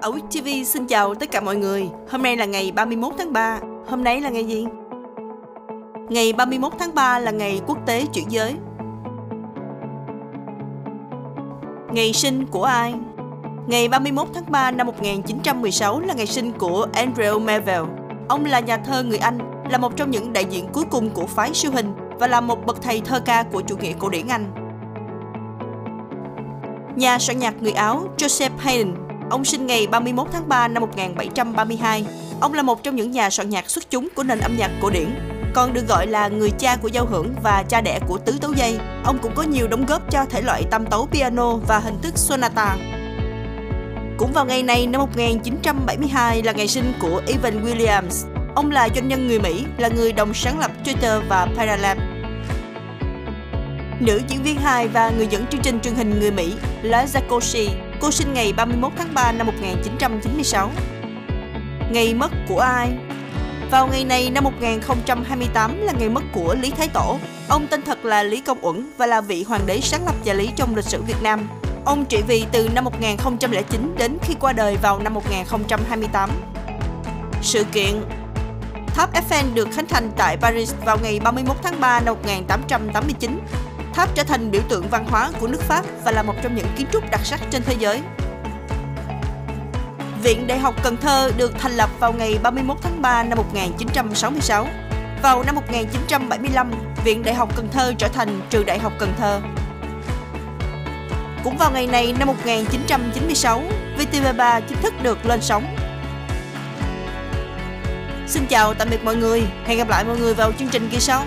Ở Week TV xin chào tất cả mọi người. Hôm nay là ngày 31 tháng 3. Hôm nay là ngày gì? Ngày 31 tháng 3 là ngày quốc tế chuyển giới. Ngày sinh của ai? Ngày 31 tháng 3 năm 1916 là ngày sinh của Andrew Melville. Ông là nhà thơ người Anh, là một trong những đại diện cuối cùng của phái siêu hình và là một bậc thầy thơ ca của chủ nghĩa cổ điển Anh. Nhà soạn nhạc người Áo Joseph Haydn Ông sinh ngày 31 tháng 3 năm 1732. Ông là một trong những nhà soạn nhạc xuất chúng của nền âm nhạc cổ điển, còn được gọi là người cha của giao hưởng và cha đẻ của tứ tấu dây. Ông cũng có nhiều đóng góp cho thể loại tam tấu piano và hình thức sonata. Cũng vào ngày này năm 1972 là ngày sinh của Evan Williams. Ông là doanh nhân người Mỹ, là người đồng sáng lập Twitter và Paralab. Nữ diễn viên hài và người dẫn chương trình truyền hình người Mỹ là Zakoshi Cô sinh ngày 31 tháng 3 năm 1996. Ngày mất của ai? Vào ngày này năm 1028 là ngày mất của Lý Thái Tổ. Ông tên thật là Lý Công Uẩn và là vị hoàng đế sáng lập nhà Lý trong lịch sử Việt Nam. Ông trị vì từ năm 1009 đến khi qua đời vào năm 1028. Sự kiện, Tháp Eiffel được khánh thành tại Paris vào ngày 31 tháng 3 năm 1889 Tháp trở thành biểu tượng văn hóa của nước Pháp và là một trong những kiến trúc đặc sắc trên thế giới. Viện Đại học Cần Thơ được thành lập vào ngày 31 tháng 3 năm 1966. Vào năm 1975, Viện Đại học Cần Thơ trở thành trường Đại học Cần Thơ. Cũng vào ngày này năm 1996, VTV3 chính thức được lên sóng. Xin chào tạm biệt mọi người, hẹn gặp lại mọi người vào chương trình kỳ sau.